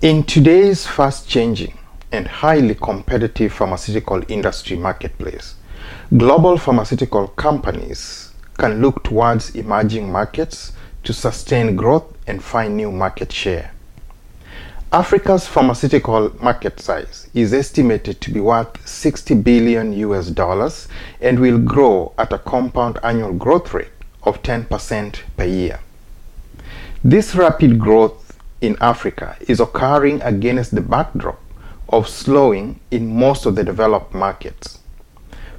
In today's fast changing and highly competitive pharmaceutical industry marketplace, global pharmaceutical companies can look towards emerging markets to sustain growth and find new market share. Africa's pharmaceutical market size is estimated to be worth 60 billion US dollars and will grow at a compound annual growth rate of 10% per year. This rapid growth in Africa is occurring against the backdrop of slowing in most of the developed markets.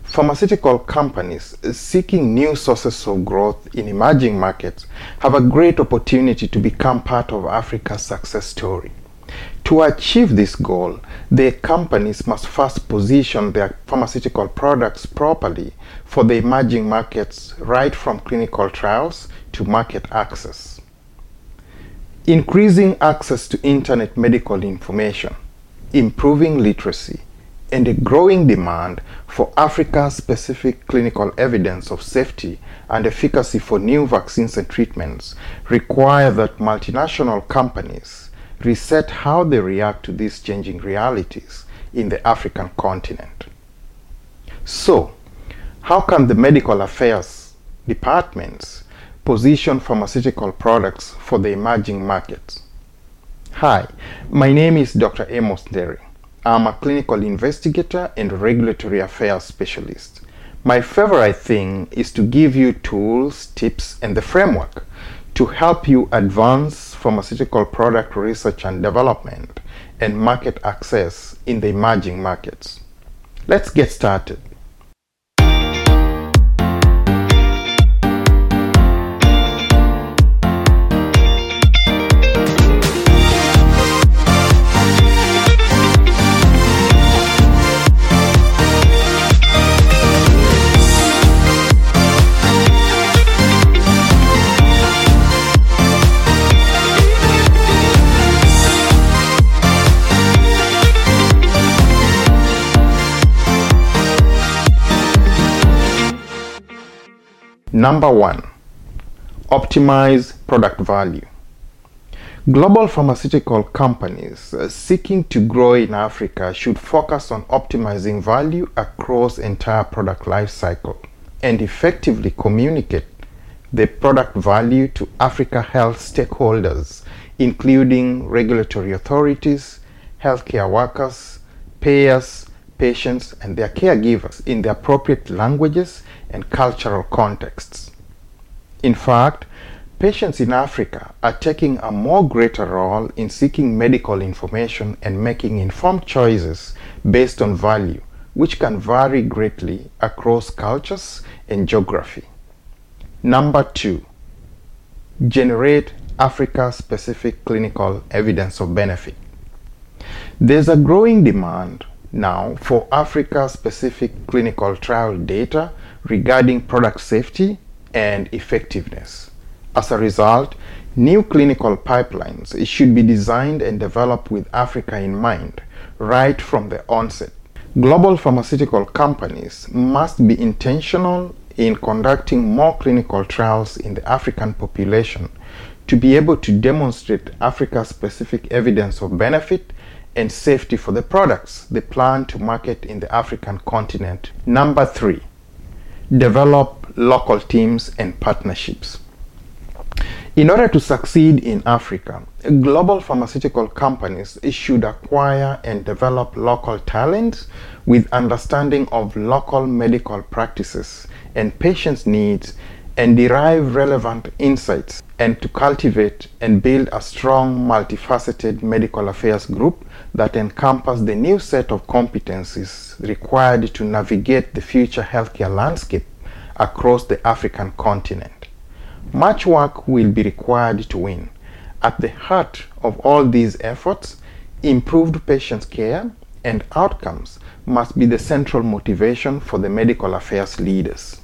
Pharmaceutical companies seeking new sources of growth in emerging markets have a great opportunity to become part of Africa's success story. To achieve this goal, the companies must first position their pharmaceutical products properly for the emerging markets right from clinical trials to market access. Increasing access to internet medical information, improving literacy, and a growing demand for Africa-specific clinical evidence of safety and efficacy for new vaccines and treatments require that multinational companies reset how they react to these changing realities in the African continent. So, how can the medical affairs departments position pharmaceutical products for the emerging markets? Hi, my name is Dr. Amos Derry. I'm a clinical investigator and regulatory affairs specialist. My favorite thing is to give you tools, tips, and the framework to help you advance pharmaceutical product research and development and market access in the emerging markets. Let's get started. Number one, optimize product value. Global pharmaceutical companies uh, seeking to grow in Africa should focus on optimizing value across entire product life cycle and effectively communicate the product value to Africa health stakeholders, including regulatory authorities, healthcare workers, payers, patients, and their caregivers in the appropriate languages and cultural contexts. In fact, patients in Africa are taking a more greater role in seeking medical information and making informed choices based on value, which can vary greatly across cultures and geography. Number two, generate Africa-specific clinical evidence of benefit. There's a growing demand now for Africa-specific clinical trial data regarding product safety and effectiveness. As a result, new clinical pipelines should be designed and developed with Africa in mind right from the onset. Global pharmaceutical companies must be intentional in conducting more clinical trials in the African population to be able to demonstrate Africa-specific evidence of benefit and safety for the products they plan to market in the African continent. Number three, develop local teams and partnerships. In order to succeed in Africa, global pharmaceutical companies should acquire and develop local talent with understanding of local medical practices and patients' needs and derive relevant insights and to cultivate and build a strong multifaceted medical affairs group that encompasses the new set of competencies required to navigate the future healthcare landscape across the African continent. Much work will be required to win. At the heart of all these efforts, improved patient care and outcomes must be the central motivation for the medical affairs leaders.